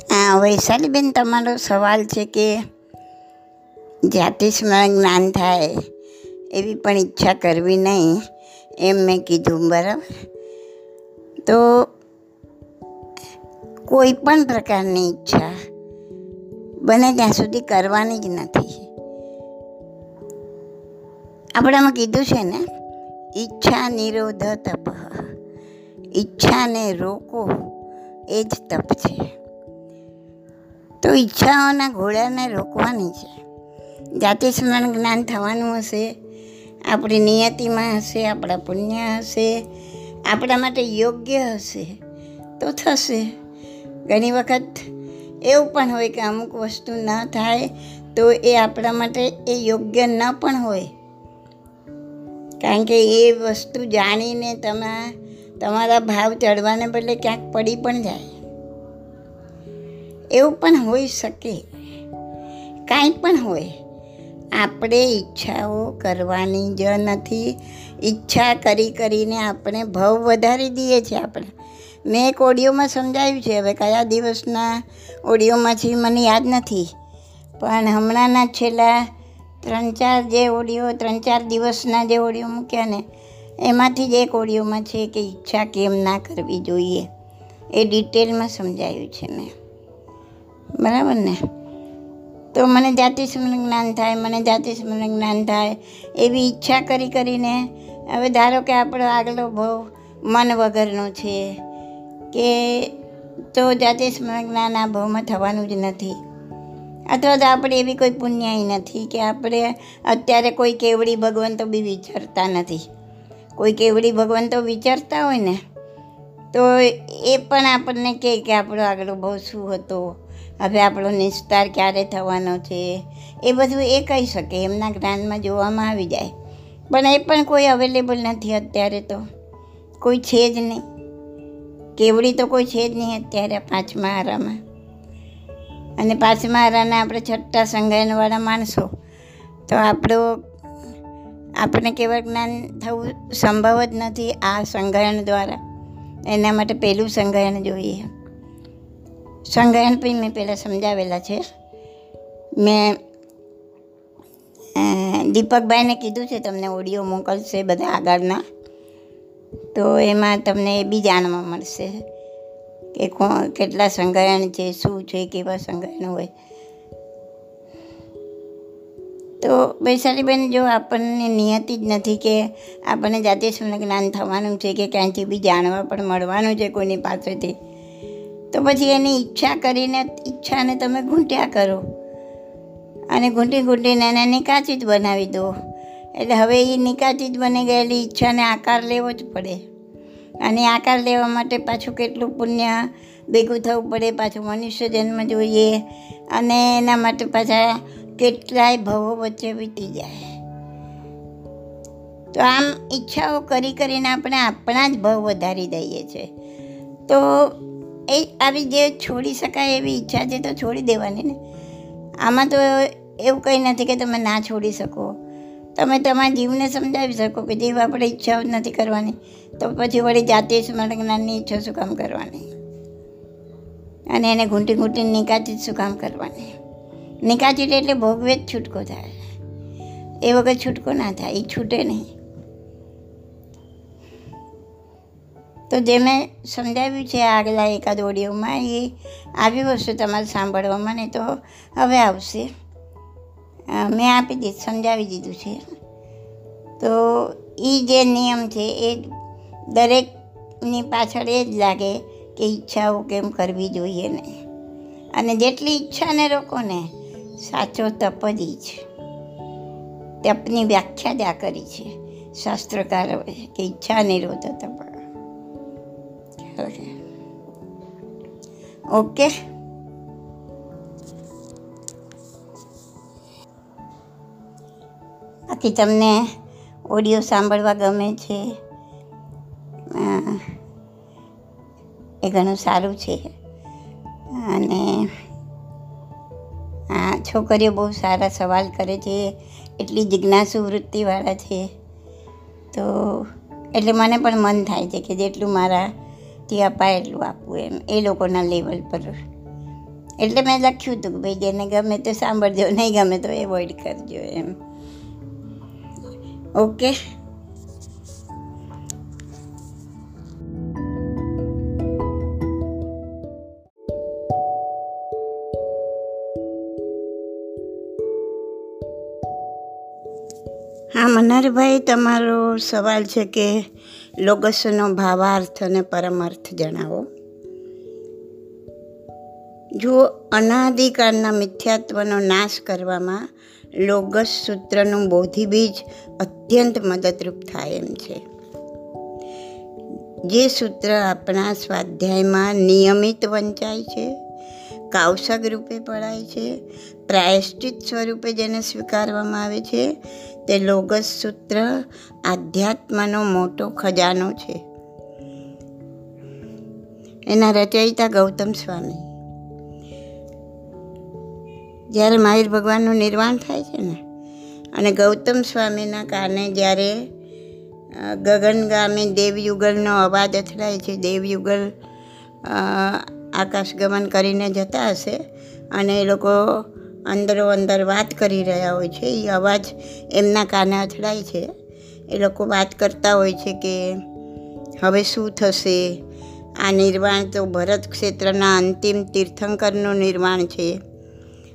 હા, વૈશાલીબેન, તમારો સવાલ છે કે જાતિ સ્મરણ જ્ઞાન થાય એવી પણ ઈચ્છા કરવી નહીં એમ મેં કીધું, બરાબર? તો કોઈ પણ પ્રકારની ઈચ્છા બને ત્યાં સુધી કરવાની જ નથી. આપણામાં કીધું છે ને, ઈચ્છા નિરોધ તપ. ઈચ્છાને રોકો એ જ તપ છે. તો ઈચ્છાઓના ઘોડાને રોકવાની છે. જાતિ સ્મરણ જ્ઞાન થવાનું હશે, આપણી નિયતિમાં હશે, આપણા પુણ્ય હશે, આપણા માટે યોગ્ય હશે, તો થશે. ઘણી વખત એવું પણ હોય કે અમુક વસ્તુ ન થાય તો એ આપણા માટે એ યોગ્ય ન પણ હોય. કારણ કે એ વસ્તુ જાણીને તમે, તમારા ભાવ ચડવાને બદલે ક્યાંક પડી પણ જાય. એવું પણ હોઈ શકે. કાંઈ પણ હોય. આપણે ઈચ્છાઓ કરવાની જ નથી. ઈચ્છા કરી કરીને આપણે ભાવ વધારી દઈએ છીએ આપણે. મેં એક ઓડિયોમાં સમજાવ્યું છે, હવે કયા દિવસના ઓડિયોમાંથી મને યાદ નથી. પણ હમણાંના છેલ્લા ત્રણ ચાર જે ઓડિયો, ત્રણ ચાર દિવસના જે ઓડિયો મૂક્યા ને, એમાંથી જ એક ઓડિયોમાં છે કે ઈચ્છા કેમ ના કરવી જોઈએ. એ ડિટેલમાં સમજાવ્યું છે મેં. બરાબર ને? તો મને જાતિ સ્મરણ જ્ઞાન થાય, મને જાતિ સ્મરણ જ્ઞાન થાય એવી ઈચ્છા કરી કરીને હવે ધારો કે આપણો આગલો બહુ મન વગરનો છે કે તો જાતિ સ્મરણ જ્ઞાન આ ભાવમાં થવાનું જ નથી. અથવા તો આપણે એવી કોઈ પુણ્યાઈ નથી કે આપણે અત્યારે કોઈ કેવડી ભગવંતો બી વિચારતા નથી. કોઈ કેવડી ભગવંતો વિચારતા હોય ને, તો એ પણ આપણને કહે કે આપણો આગલો બહુ શું હતો? હવે આપણો નિસ્તાર ક્યારે થવાનો છે? એ બધું એ કહી શકે, એમના જ્ઞાનમાં જોવામાં આવી જાય. પણ એ પણ કોઈ અવેલેબલ નથી અત્યારે તો. કોઈ છે જ નહીં. કેવડી તો કોઈ છે જ નહીં અત્યારે પાંચમા આરામાં અને પાંચમા આરાના આપણે છઠ્ઠા સંગાયનવાળા માણસો, તો આપણો, આપણને કેવળ જ્ઞાન થવું સંભવ જ નથી આ સંગ્રહણ દ્વારા. એના માટે પહેલું સંગ્રહણ જોઈએ. સંગાયન પણ મેં પહેલાં સમજાવેલા છે. મેં દીપકભાઈને કીધું છે તમને ઓડિયો મોકલશે બધા આગળના. તો એમાં તમને એ બી જાણવા મળશે કે કોણ કેટલા સંગ્રહણ છે, શું છે, કેવા સંગ્રહણ હોય. તો વૈશાલીબેન, જો આપણને નિયતિ જ નથી કે આપણને જાતે શું જ્ઞાન થવાનું છે કે ક્યાંયથી બી જાણવા પણ મળવાનું છે કોઈની પાસેથી. તો પછી એની ઈચ્છા કરીને, ઈચ્છાને તમે ઘૂંટ્યા કરો. અને ઘૂંટી ઘૂંટીને એને નિકાચિત બનાવી દો. એટલે હવે એ નિકાચિત બની ગયેલી ઈચ્છાને આકાર લેવો જ પડે. અને આકાર લેવા માટે પાછું કેટલું પુણ્ય ભેગું થવું પડે, પાછું મનુષ્ય જન્મ જોઈએ. અને એના માટે પાછા કેટલાય ભવો વચ્ચે વીતી જાય. તો આમ ઈચ્છાઓ કરી કરીને આપણે આપણા જ ભાવ વધારી દઈએ છીએ તો એ આવી જે છોડી શકાય એવી ઈચ્છા છે તો છોડી દેવાની ને. આમાં તો એવું કંઈ નથી કે તમે ના છોડી શકો. તમે તમારા જીવને સમજાવી શકો કે જીવ આપણે ઈચ્છાઓ નથી કરવાની. તો પછી વળી જાતે સ્મરણ જ્ઞાનની ઈચ્છા શું કામ કરવાની? અને એને ઘૂંટી ઘૂંટી નિકાચિત શું કામ કરવાની? નિકાચિત એટલે ભોગવે જ છૂટકો થાય. એ વગર છૂટકો ના થાય. એ છૂટે નહીં. તો જે મેં સમજાવ્યું છે આગલા એકાદ ઓડિયોમાં, એ આવી વસ્તુ તમારે સાંભળવામાં ને તો હવે આવશે. મેં આપી દીધું, સમજાવી દીધું છે. તો એ જે નિયમ છે એ દરેકની પાછળ એ જ લાગે કે ઈચ્છાઓ કેમ કરવી જોઈએ ને. અને જેટલી ઈચ્છાને રોકો ને, સાચો તપ જ છે. તપની વ્યાખ્યા જ આ કરી છે. શાસ્ત્રકારોએ કે ઈચ્છા નિરોધ તપ. ઓકે? બાકી તમને ઓડિયો સાંભળવા ગમે છે એ ઘણું સારું છે. અને આ છોકરીઓ બહુ સારા સવાલ કરે છે, એટલી જિજ્ઞાસુ વૃત્તિવાળા છે. તો એટલે મને પણ મન થાય છે કે જેટલું મારાથી અપાય એટલું આપવું એમ એ લોકોના લેવલ પર એટલે મેં લખ્યું હતું કે ભાઈ જેને ગમે તે સાંભળજો નહીં ગમે તો એવોઇડ કરજો એમ ઓકે હા મનારભાઈ તમારો સવાલ છે કે લોગસનો ભાવાર્થ અને પરમાર્થ જણાવો. જો અનાદિકાળના મિથ્યાત્વનો નાશ કરવામાં લોગસ સૂત્રનું બોધિબીજ અત્યંત મદદરૂપ થાય એમ છે. જે સૂત્ર આપણા સ્વાધ્યાયમાં નિયમિત વંચાય છે કાવસક રૂપે પડાય છે, પ્રાયશ્ચિત સ્વરૂપે જેને સ્વીકારવામાં આવે છે તે લોગસ સૂત્ર આધ્યાત્મનો મોટો ખજાનો છે. એના રચયિતા ગૌતમ સ્વામી. જ્યારે મહાવીર ભગવાનનું નિર્વાણ થાય છે ને, અને ગૌતમ સ્વામીના કારણે જ્યારે ગગનગામી દેવયુગલનો અવાજ અથડાય છે, દેવયુગલ આકાશગમન કરીને જતા હશે, અને એ લોકો અંદરો અંદર વાત કરી રહ્યા હોય છે એ અવાજ એમના કાને અથડાય છે. એ લોકો વાત કરતા હોય છે કે, હવે શું થશે? આ નિર્વાણ તો ભરત ક્ષેત્રના અંતિમ તીર્થંકરનું નિર્વાણ છે.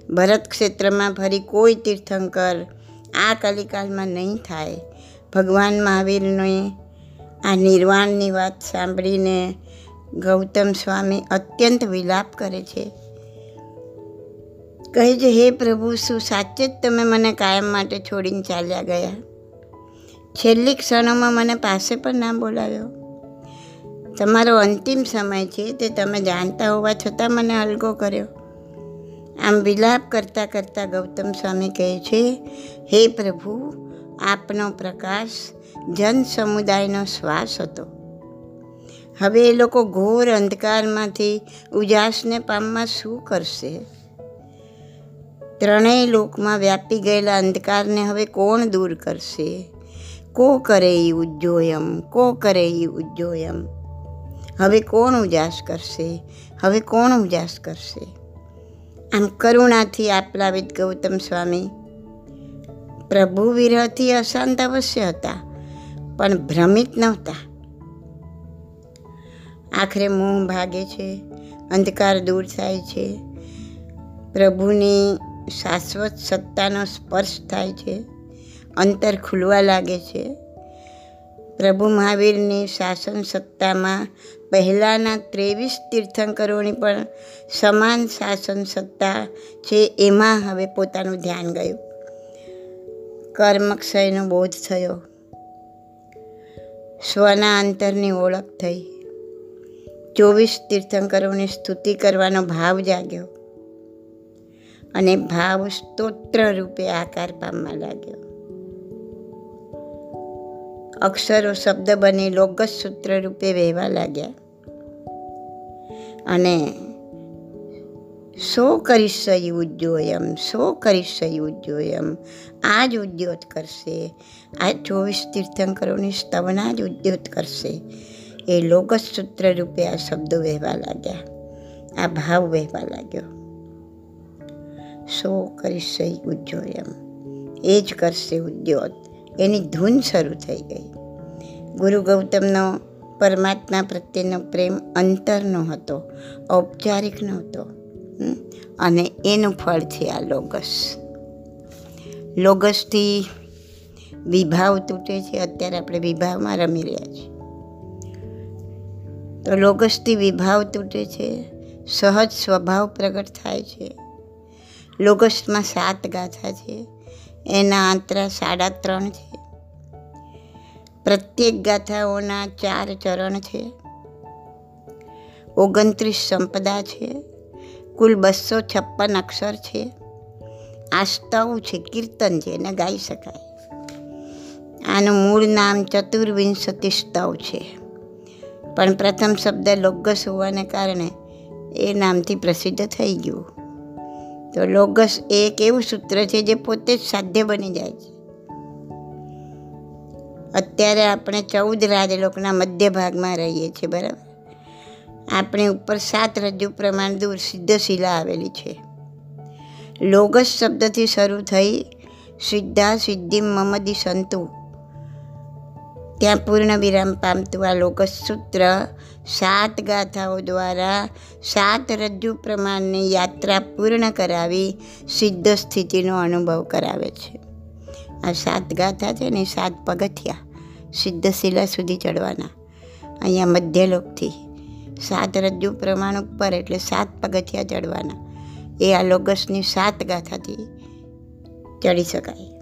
ભરત ક્ષેત્રમાં ફરી કોઈ તીર્થંકર આ કલિકાલમાં નહીં થાય. ભગવાન મહાવીરને આ નિર્વાણની વાત સાંભળીને ગૌતમ સ્વામી અત્યંત વિલાપ કરે છે. કહે છે, હે પ્રભુ, શું સાચે જ તમે મને કાયમ માટે છોડીને ચાલ્યા ગયા? છેલ્લી ક્ષણોમાં મને પાસે પણ ના બોલાવ્યો. તમારો અંતિમ સમય છે, તે તમે જાણતા હોવા છતાં મને અલગો કર્યો. આમ વિલાપ કરતાં કરતાં ગૌતમ સ્વામી કહે છે, હે પ્રભુ, આપનો પ્રકાશ જન સમુદાયનો શ્વાસ હતો. હવે એ લોકો ઘોર અંધકારમાંથી ઉજાસને પામવા શું કરશે? ત્રણેય લોકમાં વ્યાપી ગયેલા અંધકારને હવે કોણ દૂર કરશે? કો કરે ઈ ઉજ્જોયમ? કો કરે ઈ ઉજ્જોયમ? હવે કોણ ઉજાસ કરશે? હવે કોણ ઉજાસ કરશે? આમ કરુણાથી આપલાવિત ગૌતમ સ્વામી પ્રભુ વિરહથી અશાંત અવશ્ય હતા, પણ ભ્રમિત નહોતા. આખરે મોહ ભાગે છે, અંધકાર દૂર થાય છે. પ્રભુની શાશ્વત સત્તાનો સ્પર્શ થાય છે. અંતર ખુલવા લાગે છે. પ્રભુ મહાવીરની શાસન સત્તામાં પહેલાંના ત્રેવીસ તીર્થંકરોની પણ સમાન શાસન સત્તા છે એમાં હવે પોતાનું ધ્યાન ગયું. કર્મક્ષયનો બોધ થયો. સ્વના અંતરની ઓળખ થઈ. ચોવીસ તીર્થંકરોની સ્તુતિ કરવાનો ભાવ જાગ્યો. અને ભાવ સ્તોત્ર રૂપે આકાર પામવા લાગ્યો. અક્ષરો શબ્દ બની લોગસ સૂત્ર રૂપે વહેવા લાગ્યા. અને સો કરીશય ઉજ્જોયમ, સો કરીશય ઉજ્જોયમ આ જ ઉદ્યોત કરશે. આ ચોવીસ તીર્થંકરોની સ્તવના જ ઉદ્યોત કરશે. એ લોગસ સૂત્ર રૂપે આ શબ્દો વહેવા લાગ્યા. આ ભાવ વહેવા લાગ્યો. સો કરીશય ઉજ્જોયમ એ જ કરશે ઉદ્યોત એની ધૂન શરૂ થઈ ગઈ. ગુરુ ગૌતમનો પરમાત્મા પ્રત્યેનો પ્રેમ અંતરનો હતો, ઔપચારિક નહોતો અને એનું ફળ છે આ લોગસ. લોગસથી વિભાવ તૂટે છે, અત્યારે આપણે વિભાવમાં રમી રહ્યા છીએ. તો લોગસથી વિભાવ તૂટે છે, સહજ સ્વભાવ પ્રગટ થાય છે લોગસમાં સાત ગાથા છે. એના આંતરા સાડા ત્રણ છે. પ્રત્યેક ગાથાઓના ચાર ચરણ છે. ઓગણત્રીસ સંપદા છે. કુલ બસો છપ્પન અક્ષર છે. આ સ્તવ છે. કીર્તન છે. એને ગાઈ શકાય. આનું મૂળ નામ ચતુર્વિંશતિ સ્તવ છે. પણ પ્રથમ શબ્દ લોગસ હોવાને કારણે એ નામથી પ્રસિદ્ધ થઈ ગયું. તો લોગસ એક એવું સૂત્ર છે જે પોતે જ સાધ્ય બની જાય છે. અત્યારે આપણે ચૌદ રાજલોકના મધ્ય ભાગમાં રહીએ છીએ, બરાબર? આપણી ઉપર સાત રજ્જુ પ્રમાણ દૂર સિદ્ધશિલા આવેલી છે. લોગસ શબ્દથી શરૂ થઈ સિદ્ધા સિદ્ધિ મમદી સંતુ ત્યાં પૂર્ણ વિરામ પામતું આ લોકસૂત્ર સાત ગાથાઓ દ્વારા સાત રજ્જુ પ્રમાણની યાત્રા પૂર્ણ કરાવી સિદ્ધ સ્થિતિનો અનુભવ કરાવે છે. આ સાત ગાથા છે ને, સાત પગથિયા સિદ્ધ શિલા સુધી ચડવાના. અહીંયા મધ્યલોકથી સાત રજ્જુ પ્રમાણ ઉપર એટલે સાત પગથિયા ચડવાના. એ આ લોગસની સાત ગાથાથી ચડી શકાય.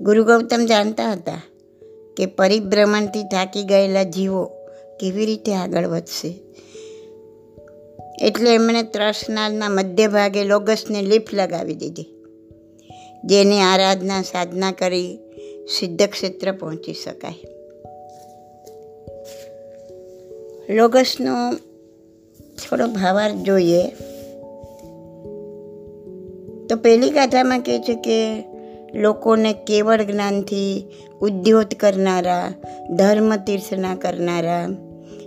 ગુરુ ગૌતમ જાણતા હતા કે પરિભ્રમણથી થાકી ગયેલા જીવો કેવી રીતે આગળ વધશે. એટલે એમણે ત્રસનારના મધ્ય ભાગે લોગસને લિફ્ટ લગાવી દીધી, જેની આરાધના, સાધના કરી સિદ્ધ ક્ષેત્ર પહોંચી શકાય. લોગસનો થોડો ભાવાર્થ જોઈએ. તો પહેલી ગાથામાં કહે છે કે લોકોને કેવળ જ્ઞાનથી ઉદ્યોત કરનારા ધર્મ તીર્થના કરનારા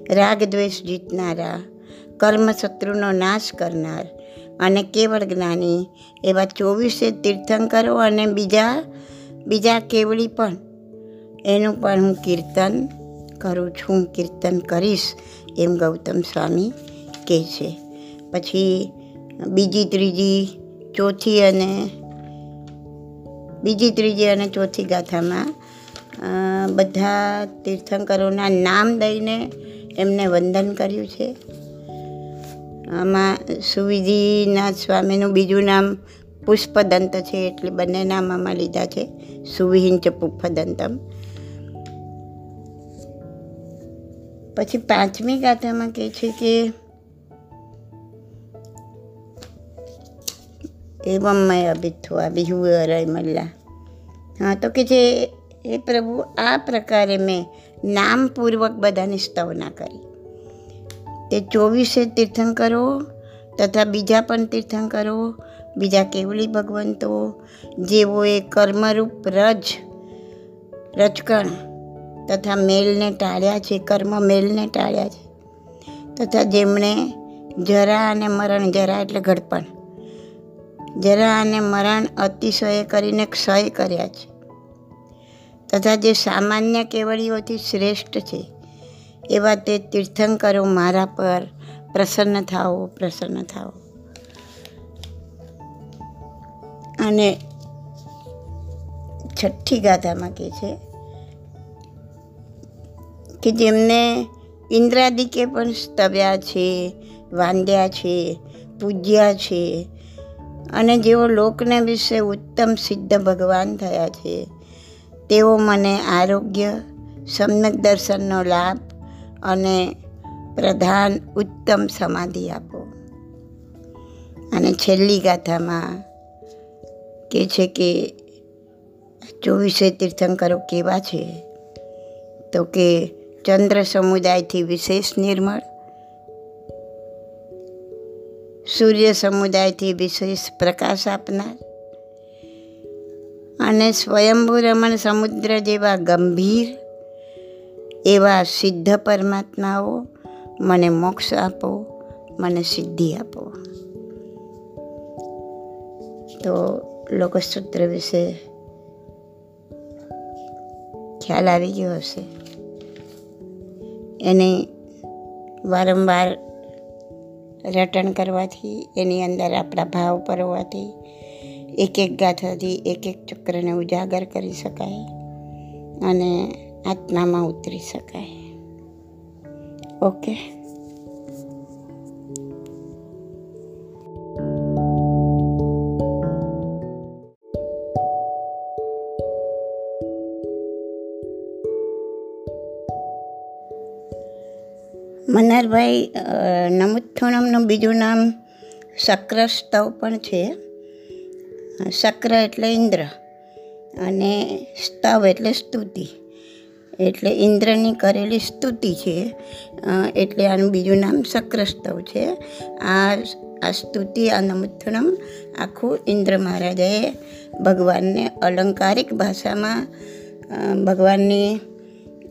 રાગ દ્વેષ જીતનારા, કર્મશત્રુનો નાશ કરનાર અને કેવળ જ્ઞાની એવા ચોવીસે તીર્થંકરો અને બીજા બીજા કેવળી પણ. એનું પણ હું કીર્તન કરું છું કીર્તન કરીશ એમ ગૌતમ સ્વામી કહે છે. પછી બીજી, ત્રીજી, ચોથી અને બીજી, ત્રીજી અને ચોથી ગાથામાં બધા તીર્થંકરોના નામ દઈને એમને વંદન કર્યું છે. આમાં સુવિધિનાથ સ્વામીનું બીજું નામ પુષ્પદંત છે, એટલે બંને નામ આમાં લીધા છે. સુવિહિંચ પુષ્પદંતમ પછી પાંચમી ગાથામાં કહે છે કે એવમ મેં અભિથવા બિહુ અરય મલ્લા. હા, તો કે જે એ પ્રભુ, આ પ્રકારે મેં નામપૂર્વક બધાની સ્તવના કરી. તે ચોવીસે તીર્થંકરો તથા બીજા પણ તીર્થંકરો બીજા કેવલી ભગવંતો જેઓએ કર્મરૂપ રજ, રજકણ તથા મેલને ટાળ્યા છે, કર્મ મેલને ટાળ્યા છે, તથા જેમણે જરા અને મરણ જરા એટલે ઘડપણ જરા અને મરણ અતિશય કરીને ક્ષય કર્યા છે. તથા જે સામાન્ય કેવળીઓથી શ્રેષ્ઠ છે, એવા તે તીર્થંકરો મારા પર પ્રસન્ન થાઓ પ્રસન્ન થાઓ. અને છઠ્ઠી ગાથામાં કહે છે કે જેમને ઇન્દ્રાદિકે પણ સ્તવ્યા છે, વાંદ્યા છે, પૂજ્યા છે અને જેઓ લોકને વિશે ઉત્તમ સિદ્ધ ભગવાન થયા છે, તેઓ મને આરોગ્ય, સમ્યક દર્શનનો લાભ અને પ્રધાન ઉત્તમ સમાધિ આપો. અને છેલ્લી ગાથામાં કે છે કે, ચોવીસે તીર્થંકરો કેવા છે? તો કે ચંદ્ર સમુદાયથી વિશેષ નિર્મળ સૂર્ય સમુદાયથી વિશેષ પ્રકાશ આપનાર. અને સ્વયંભૂ રમણ સમુદ્ર જેવા ગંભીર, એવા સિદ્ધ પરમાત્માઓ મને મોક્ષ આપો, મને સિદ્ધિ આપો. તો લોકસૂત્ર વિશે ખ્યાલ આવી ગયો હશે. એને વારંવાર રટણ કરવાથી, એની અંદર આપણા ભાવ પરવાથી એક એક ગાથાથી એક એક ચક્રને ઉજાગર કરી શકાય અને આત્મામાં ઉતરી શકાય. ઓકે મનારભાઈ નમુથોણમનું બીજું નામ શક્રસ્તવ પણ છે. શક્ર એટલે ઇન્દ્ર અને સ્તવ એટલે સ્તુતિ. એટલે ઇન્દ્રની કરેલી સ્તુતિ છે એટલે આનું બીજું નામ શક્રસ્તવ છે. આ આ સ્તુતિ, આ નમુથણમ આખું ઇન્દ્ર મહારાજાએ ભગવાનને અલંકારિક ભાષામાં ભગવાનની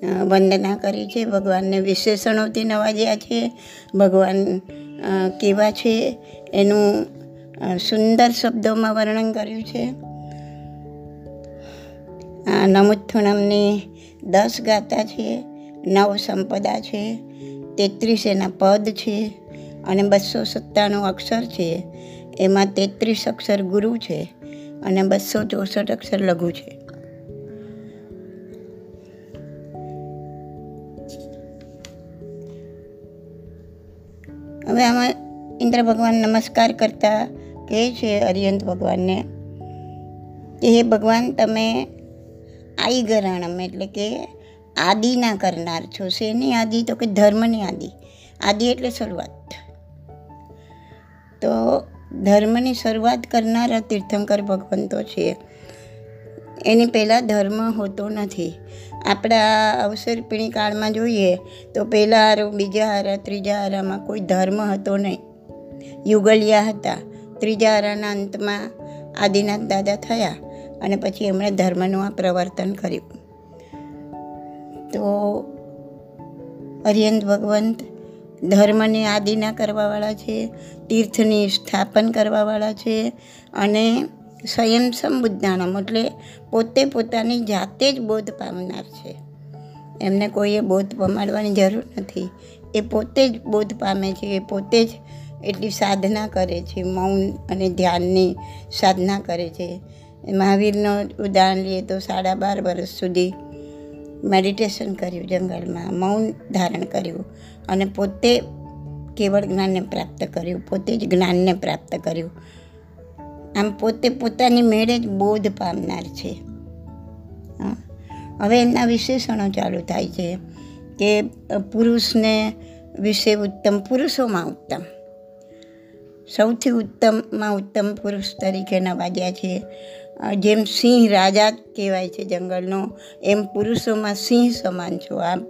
વંદના કરી છે. ભગવાનને વિશેષણોથી નવાજ્યા છે. ભગવાન કેવા છે એનું સુંદર શબ્દોમાં વર્ણન કર્યું છે. આ નમુત્થુણમની દસ ગાતા છે, નવ સંપદા છે, તેત્રીસ એના પદ છે અને બસો સત્તાણું અક્ષર છે. એમાં તેત્રીસ અક્ષર ગુરુ છે અને બસો ચોસઠ અક્ષર લઘુ છે. હવે આમાં ઇન્દ્ર ભગવાન નમસ્કાર કરતા કહે છે અરિયંત ભગવાનને કે હે ભગવાન, તમે આઈ ગરાણમ એટલે કે આદિના કરનાર છો. શેની આદિ? તો કે ધર્મની આદિ. આદિ એટલે શરૂઆત. તો ધર્મની શરૂઆત કરનારા તીર્થંકર ભગવંતો છે. એની પહેલાં ધર્મ હોતો નથી. આપણા અવસરપીણી કાળમાં જોઈએ તો પહેલા હારો, બીજા હારા, ત્રીજા હારામાં કોઈ ધર્મ હતો નહીં. યુગલિયા હતા. ત્રીજા હારાના અંતમાં આદિનાથ દાદા થયા અને પછી એમણે ધર્મનું આ પ્રવર્તન કર્યું. તો અરિયંત ભગવંત ધર્મની આદિના કરવાવાળા છે, તીર્થની સ્થાપન કરવાવાળા છે અને સ્વયં સંબુદ્ધાનમ એટલે પોતે પોતાની જાતે જ બોધ પામનાર છે. એમને કોઈએ બોધ પમાડવાની જરૂર નથી. એ પોતે જ બોધ પામે છે, એ પોતે જ એટલી સાધના કરે છે, મૌન અને ધ્યાનની સાધના કરે છે. મહાવીરનો ઉદાહરણ લઈએ તો સાડા બાર વર્ષ સુધી મેડિટેશન કર્યું જંગલમાં, મૌન ધારણ કર્યું અને પોતે કેવળ જ્ઞાનને પ્રાપ્ત કર્યું, પોતે જ જ્ઞાનને પ્રાપ્ત કર્યું. આમ પોતે પોતાની મેળે જ બોધ પામનાર છે. હવે એમના વિશેષણો ચાલુ થાય છે કે પુરુષને વિશે ઉત્તમ, પુરુષોમાં ઉત્તમ સૌથી ઉત્તમમાં ઉત્તમ પુરુષ તરીકે નવાજ્યા છે જેમ સિંહ રાજા કહેવાય છે જંગલનો, એમ પુરુષોમાં સિંહ સમાન છો આપ?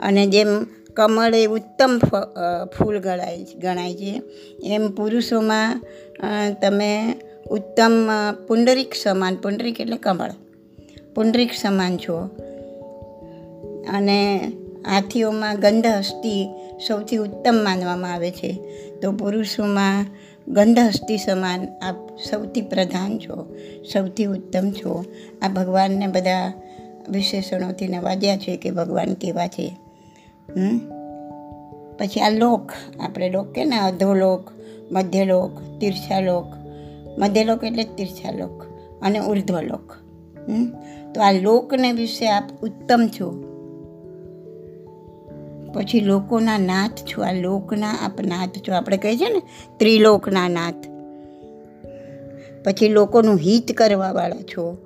અને જેમ કમળ એ ઉત્તમ ફૂલ ગણાય ગણાય છે. એમ પુરુષોમાં તમે ઉત્તમ પુંડરીક સમાન, પુંડરીક એટલે કમળ. પુંડરીક સમાન છો. અને હાથીઓમાં ગંધહસ્તી સૌથી ઉત્તમ માનવામાં આવે છે. તો પુરુષોમાં ગંધહસ્તી સમાન આપ સૌથી પ્રધાન છો, સૌથી ઉત્તમ છો. આ ભગવાનને બધા વિશેષણોથી નવાજ્યા છે કે ભગવાન કેવા છે. હમ? પછી આ લોક, આપણે લોક કે ને અધોલોક, મધ્યલોક, તીર્થાલોક. મધ્યલોક એટલે તીર્થાલોક અને ઉર્ધ્વલોક? તો આ લોકને વિશે આપ ઉત્તમ છો. પછી લોકોના નાથ છો. આ લોકના આપ નાથ છો. આપણે કહીએ છીએ ને, ત્રિલોકના નાથ. પછી લોકોનું હિત કરવાવાળા છો.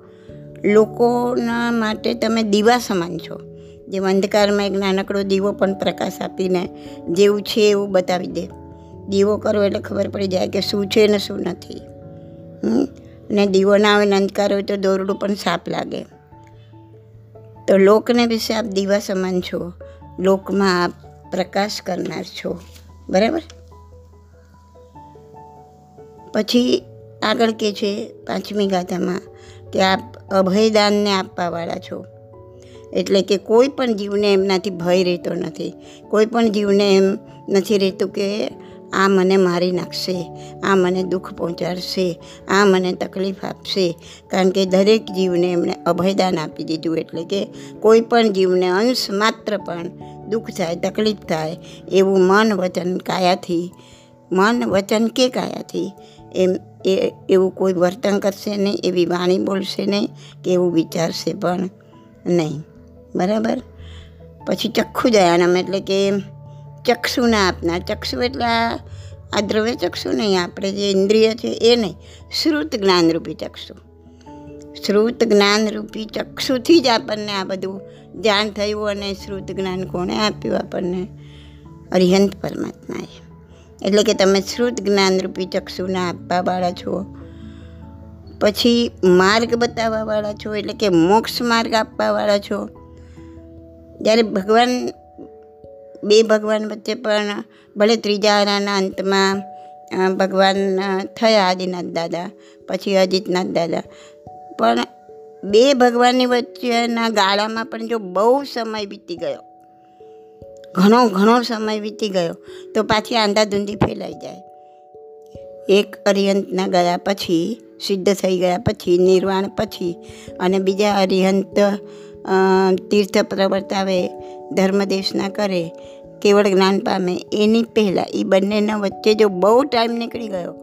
લોકોના માટે તમે દીવા સમાન છો. જેમ અંધકારમાં એક નાનકડો દીવો પણ પ્રકાશ આપીને જેવું છે એવું બતાવી દે. દીવો કરો એટલે ખબર પડી જાય કે શું છે ને શું નથી? ને દીવો ના આવે ને અંધકાર હોય તો દોરડું પણ સાપ લાગે. તો લોકને વિશે આપ દીવા સમાન છો. લોકમાં આપ પ્રકાશ કરનાર છો. બરાબર? પછી આગળ કે છે પાંચમી ગાથામાં કે આપ અભયદાનને આપવાવાળા છો. એટલે કે કોઈ પણ જીવને એમનાથી ભય રહેતો નથી. કોઈ પણ જીવને એમ નથી રહેતું કે આ મને મારી નાખશે, આ મને દુઃખ પહોંચાડશે, આ મને તકલીફ આપશે. કારણ કે દરેક જીવને એમણે અભયદાન આપી દીધું એટલે કે કોઈ પણ જીવને અંશ માત્ર પણ દુઃખ થાય, તકલીફ થાય એવું મન વચન કાયાથી, મન વચન કે કાયાથી એમ એ એવું કોઈ વર્તન કરશે નહીં, એવી વાણી બોલશે નહીં કે એવું વિચારશે પણ નહીં. બરાબર? પછી ચક્ષુ દયાનમ એટલે કે ચક્ષુના આપના. ચક્ષુ એટલે આ દ્રવ્ય ચક્ષુ નહીં, આપણે જે ઇન્દ્રિય છે એ નહીં. શ્રુત જ્ઞાનરૂપી ચક્ષુ. શ્રુત જ્ઞાનરૂપી ચક્ષુથી જ આપણને આ બધું ધ્યાન થયું અને શ્રુત જ્ઞાન કોણે આપ્યું આપણને? અરિહંત પરમાત્માએ. એટલે કે તમે શ્રુત જ્ઞાનરૂપી ચક્ષુના આપવાવાળા છો. પછી માર્ગ બતાવવાવાળા છો, એટલે કે મોક્ષ માર્ગ આપવાવાળા છો. જ્યારે ભગવાન, બે ભગવાન વચ્ચે પણ ભલે ત્રીજા આરાના અંતમાં ભગવાન થયા આદિનાથ દાદા, પછી અજીતનાથ દાદા. પણ બે ભગવાનની વચ્ચેના ગાળામાં પણ જો બહુ સમય વીતી ગયો, ઘણો ઘણો સમય વીતી ગયો, તો પાછી આંધાધૂંધી ફેલાઈ જાય. એક અરિહંતના ગયા પછી, સિદ્ધ થઈ ગયા પછી, નિર્વાણ પછી અને બીજા અરિહંત તીર્થ પ્રવર્તાવે ધર્મદેશના કરે, કેવળ જ્ઞાન પામે, એની પહેલાં એ બંનેના વચ્ચે જો બહુ ટાઈમ નીકળી ગયો,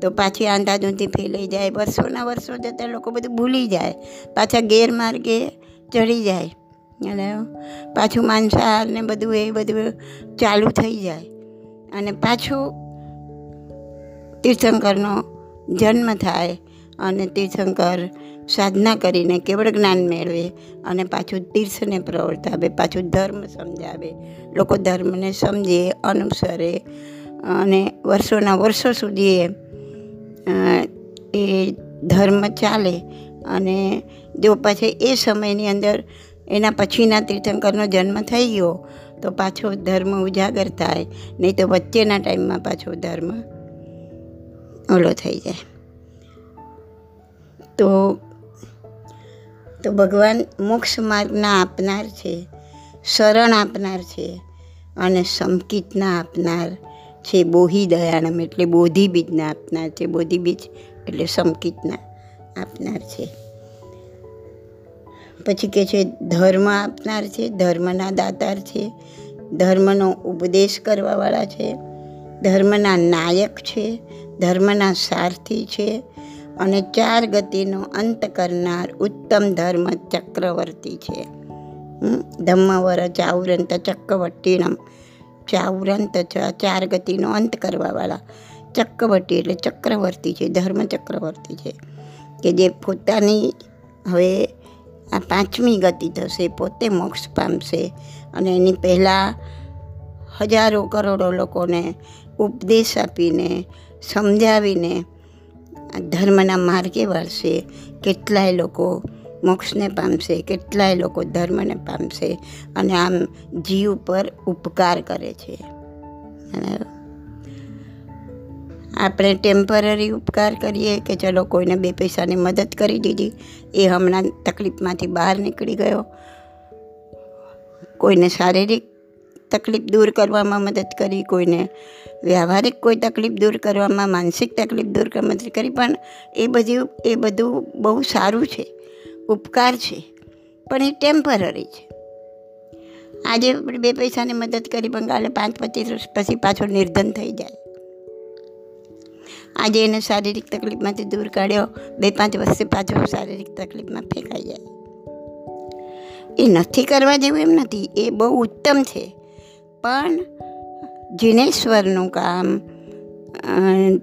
તો પાછી આંધાધૂંધી ફેલાઈ જાય, વર્ષોના વર્ષો જતાં લોકો બધું ભૂલી જાય, પાછા ગેરમાર્ગે ચડી જાય, અને પાછું માંસાહાર ને બધું એ બધું ચાલુ થઈ જાય, અને પાછું તીર્થંકરનો જન્મ થાય અને તીર્થંકર સાધના કરીને કેવળ જ્ઞાન મેળવે અને પાછું તીર્થને પ્રવર્તાવે, પાછું ધર્મ સમજાવે. લોકો ધર્મને સમજે, અનુસરે અને વર્ષોના વર્ષો સુધી એ ધર્મ ચાલે અને જો પાછી એ સમયની અંદર એના પછીના તીર્થંકરનો જન્મ થઈ ગયો, તો પાછો ધર્મ ઉજાગર થાય. નહીં તો વચ્ચેના ટાઈમમાં પાછો ધર્મ ઓલો થઈ જાય. તો તો ભગવાન મોક્ષ માર્ગના આપનાર છે, શરણ આપનાર છે અને સમકિતના આપનાર છે, બોહી દયાણમ એટલે બોધિ બીજના આપનાર છે બોધિ બીજ એટલે સમકિતના આપનાર છે. પછી કે છે, ધર્મ આપનાર છે, ધર્મના દાતાર છે, ધર્મનો ઉપદેશ કરવાવાળા છે, ધર્મના નાયક છે, ધર્મના સારથી છે અને ચાર ગતિનો અંત કરનાર ઉત્તમ ધર્મ ચક્રવર્તી છે. ધમ્મવર ચાવરંત ચક્રવર્તીનમ. ચાવરંત ચાર ગતિનો અંત કરવાવાળા. ચક્રવર્તી એટલે ચક્રવર્તી છે, ધર્મ ચક્રવર્તી છે. કે જે પોતાની હવે આ પાંચમી ગતિ થશે, પોતે મોક્ષ પામશે અને એની પહેલાં હજારો કરોડો લોકોને ઉપદેશ આપીને, સમજાવીને ધર્મના માર્ગે વાળશે, કેટલાય લોકો મોક્ષને પામશે, કેટલાય લોકો ધર્મને પામશે અને આમ જીવ પર ઉપકાર કરે છે. આપણે ટેમ્પરરી ઉપકાર કરીએ કે ચલો કોઈને બે પૈસાની મદદ કરી દીધી, એ હમણાં તકલીફમાંથી બહાર નીકળી ગયો. કોઈને શારીરિક તકલીફ દૂર કરવામાં મદદ કરી, કોઈને વ્યવહારિક કોઈ તકલીફ દૂર કરવામાં, માનસિક તકલીફ દૂર કરવા મદદ કરી, પણ એ બધું એ બધું બહુ સારું છે, ઉપકાર છે, પણ એ ટેમ્પરરી છે. આજે બે પૈસાની મદદ કરી, પણ કાલે પાંચ પચીસ વર્ષ પછી પાછો નિર્ધન થઈ જાય. આજે એને શારીરિક તકલીફમાંથી દૂર કાઢ્યો, બે પાંચ વર્ષે પાછો શારીરિક તકલીફમાં ફેંકાઈ જાય. એ નથી કરવા જેવું એમ નથી, એ બહુ ઉત્તમ છે. પણ જિનેશ્વરનું કામ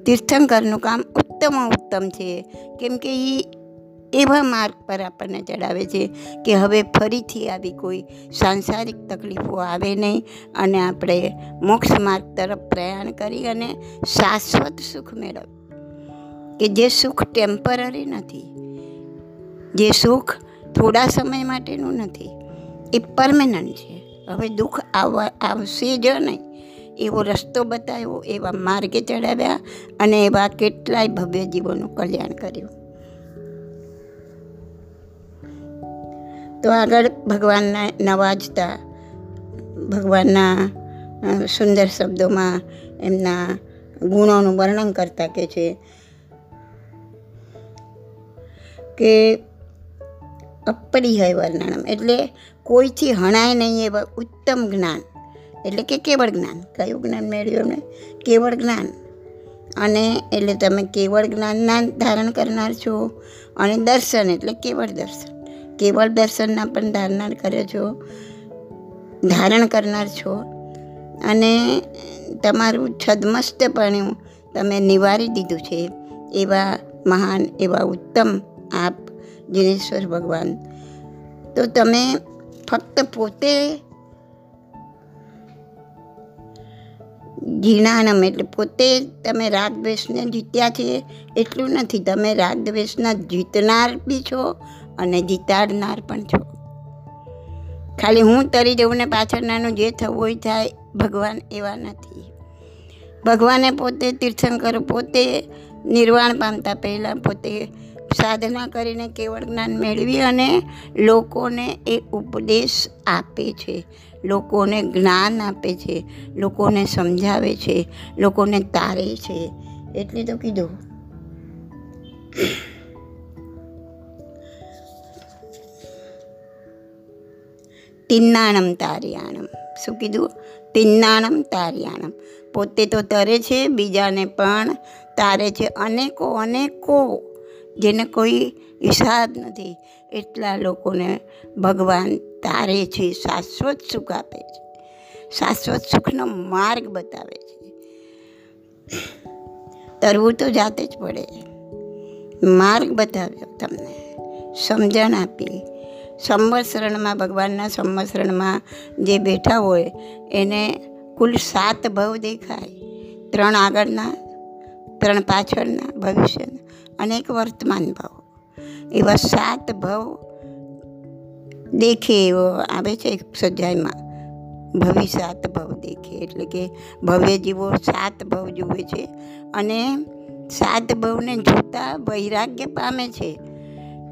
તીર્થંકરનું કામ ઉત્તમ ઉત્તમ છે. કેમ કે એ એવા માર્ગ પર આપણને ચડાવે છે કે હવે ફરીથી આવી કોઈ સાંસારિક તકલીફો આવે નહીં અને આપણે મોક્ષ માર્ગ તરફ પ્રયાણ કરી અને શાશ્વત સુખ મેળવ. કે જે સુખ ટેમ્પરરી નથી, જે સુખ થોડા સમય માટેનું નથી, એ પરમેનન્ટ છે. હવે દુઃખ આવવા આવશે જ નહીં. એવો રસ્તો બતાવ્યો, એવા માર્ગે ચડાવ્યા અને એવા કેટલાય ભવ્ય જીવોનું કલ્યાણ કર્યું. તો આગળ ભગવાનને નવાજતા ભગવાનના સુંદર શબ્દોમાં એમના ગુણોનું વર્ણન કરતા કે છે કે અપરિહય વર્ણનમ એટલે કોઈથી હણાય નહીં એવા ઉત્તમ જ્ઞાન. એટલે કે કેવળ જ્ઞાન. કયું જ્ઞાન મેળવ્યું એમણે? કેવળ જ્ઞાન. અને એટલે તમે કેવળ જ્ઞાનના ધારણ કરનાર છો અને દર્શન, એટલે કેવળ દર્શન. કેવળ દર્શનના પણ ધારનાર કરે છો, ધારણ કરનાર છો. અને તમારું છદમસ્તપણું તમે નિવારી દીધું છે એવા મહાન, એવા ઉત્તમ આપ જીનેશ્વર ભગવાન. તો તમે ફક્ત પોતે જીણાનમ. એટલે પોતે તમે રાગ દ્વેષને જીત્યા છે એટલું નથી. તમે રાગ દ્વેષના જીતનાર બી છો અને જીતાડનાર પણ છો. ખાલી હું તરી જવું ને પાછળનાનું જે થવું હોય થાય, ભગવાન એવા નથી. ભગવાને પોતે તીર્થંકર, પોતે નિર્વાણ પામતા પહેલાં પોતે સાધના કરીને કેવળ જ્ઞાન મેળવી અને લોકોને એ ઉપદેશ આપે છે. લોકોને જ્ઞાન આપે છે. લોકોને સમજાવે છે. લોકોને તારે છે. એટલે તો કીધું. તિન્નાણમ તારિયાણમ. શું કીધું? તિન્નાણમ તારિયાણમ. પોતે તો તરે છે, બીજાને પણ તારે છે. અનેકો અનેકો જેને કોઈ હિસાબ નથી, એટલા લોકોને ભગવાન તારે છે, શાશ્વત સુખ આપે છે. શાશ્વત સુખનો માર્ગ બતાવે છે. તરવું તો જાતે જ પડે માર્ગ બતાવ્યો તમને. સમજણ આપી. સંવત્સરણમાં, ભગવાનના સંવત્સરણમાં જે બેઠા હોય, એને કુલ સાત ભવ દેખાય. ત્રણ આગળના, ત્રણ પાછળના, ભવિષ્યના. અને એક વર્તમાન ભાવ. એવા સાત ભાવ દેખે એવો આવે છે સજાઈમાં ભવિ સાત ભાવ દેખે, એટલે કે ભવ્ય જીવો સાત ભાવ જુએ છે અને સાત ભાવને જોતા વૈરાગ્ય પામે છે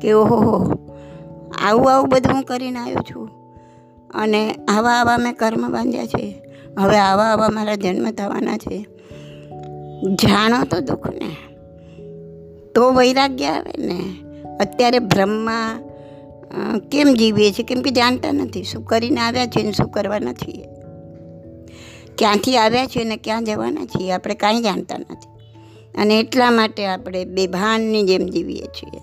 કે ઓહો આવું આવું બધું હું કરીને આવ્યો છું. અને આવા આવા મેં કર્મ બાંધ્યા છે. હવે આવા આવા મારા જન્મ થવાના છે. જાણો તો દુઃખને. તો વૈરાગ્ય આવે ને. અત્યારે ભ્રમમાં કેમ જીવીએ છીએ કેમ કે જાણતા નથી. શું કરીને આવ્યા છે ને શું કરવાના છીએ ક્યાંથી આવ્યા છીએ ને ક્યાં જવાના છીએ? આપણે કાંઈ જાણતા નથી. અને એટલા માટે આપણે બેભાનની જેમ જીવીએ છીએ.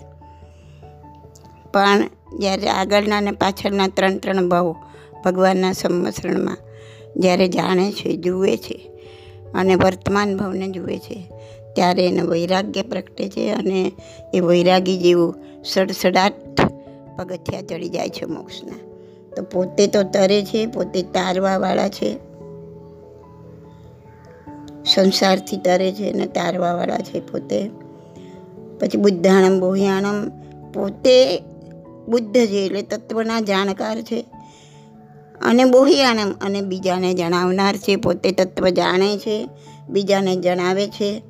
પણ જ્યારે આગળના અને પાછળના ત્રણ ત્રણ ભાવ ભગવાનના સંવત્સરણમાં જ્યારે જાણે છે, જુએ છે અને વર્તમાન ભાવને જુએ છે ત્યારે એને વૈરાગ્ય પ્રગટે છે અને એ વૈરાગી જેવું સડસડાટ પગથિયા ચડી જાય છે મોક્ષના. તો પોતે તો તરે છે, પોતે તારવાવાળા છે. સંસારથી તરે છે અને તારવાવાળા છે પોતે. પછી બુદ્ધાણમ, બોહિયાણમ, પોતે બુદ્ધ છે એટલે તત્વના જાણકાર છે. અને બોહિયાણમ અને બીજાને જણાવનાર છે, પોતે તત્વ જાણે છે, બીજાને જણાવે છે.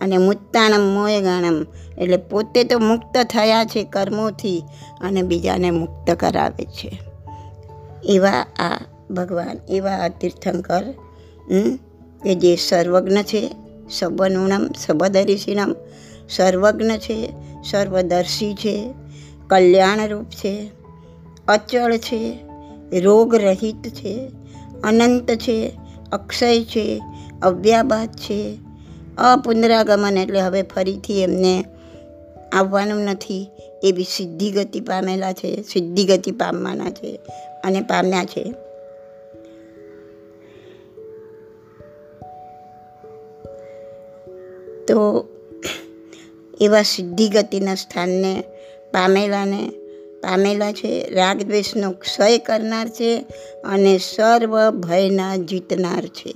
અને મુક્તાણમ મોયગાણમ એટલે પોતે તો મુક્ત થયા છે કર્મોથી અને બીજાને મુક્ત કરાવે છે. એવા આ ભગવાન, એવા આ તીર્થંકર કે જે સર્વજ્ઞ છે, સબનુણમ, સબદર્શિનમ, સર્વજ્ઞ છે, સર્વદર્શી છે, કલ્યાણરૂપ છે, અચળ છે, રોગરહિત છે, અનંત છે, અક્ષય છે અવ્યાબાદ છે અપુનરાગમન એટલે હવે ફરીથી એમને આવવાનું નથી. એવી સિદ્ધિ ગતિ પામેલા છે સિદ્ધિ ગતિ પામવાના છે અને પામ્યા છે. તો એવા સિદ્ધિ ગતિના સ્થાનને પામેલાને પામેલા છે. રાગ દ્વેષનો ક્ષય કરનાર છે અને સર્વ ભયના જીતનાર છે.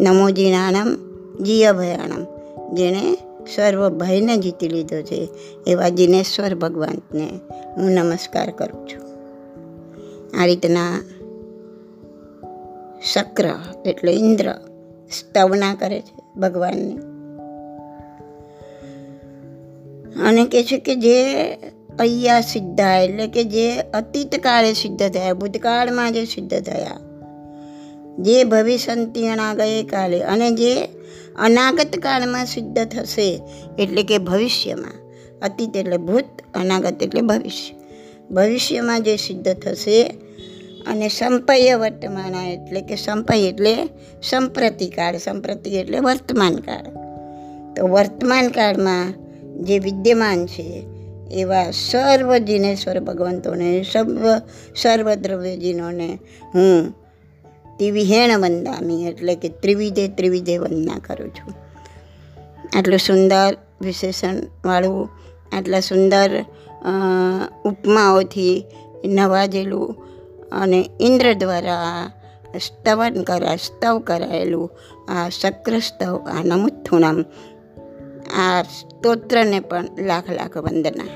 નમોજીણાણમ જીયભયાણમ જેણે સર્વ ભયને જીતી લીધો છે એવા જીનેશ્વર ભગવાનને હું નમસ્કાર કરું છું. આ રીતના શક્ર એટલે ઇન્દ્ર સ્તવના કરે છે ભગવાનની. અને કહે છે કે જે અહીંયા સિદ્ધા એટલે કે જે અતીત કાળે સિદ્ધ થયા, ભૂતકાળમાં જે સિદ્ધ થયા જે ભવિષ્યંતિણા ગઈકાલે કાલે અને જે અનાગત કાળમાં સિદ્ધ થશે, એટલે કે ભવિષ્યમાં. અતીત એટલે ભૂત, અનાગત એટલે ભવિષ્ય. ભવિષ્યમાં જે સિદ્ધ થશે અને સંપય વર્તમાન એટલે કે સંપય એટલે સંપ્રતિ કાળ સંપ્રતિ એટલે વર્તમાન કાળ તો વર્તમાન કાળમાં જે વિદ્યમાન છે, એવા સર્વ જીનેશ્વર ભગવંતોને, સર્વ સર્વદ્રવ્યજીનોને હું ત્રિવિહેણ વંદામી એટલે કે ત્રિવિધે ત્રિવિધે વંદના કરું છું. આટલું સુંદર વિશેષણવાળું આટલા સુંદર ઉપમાઓથી નવાજેલું અને ઇન્દ્ર દ્વારા સ્તવન કરા, સ્તવ કરાયેલું આ શક્ર સ્તવ આ નમુથુનમ આ સ્તોત્રને પણ લાખ લાખ વંદના.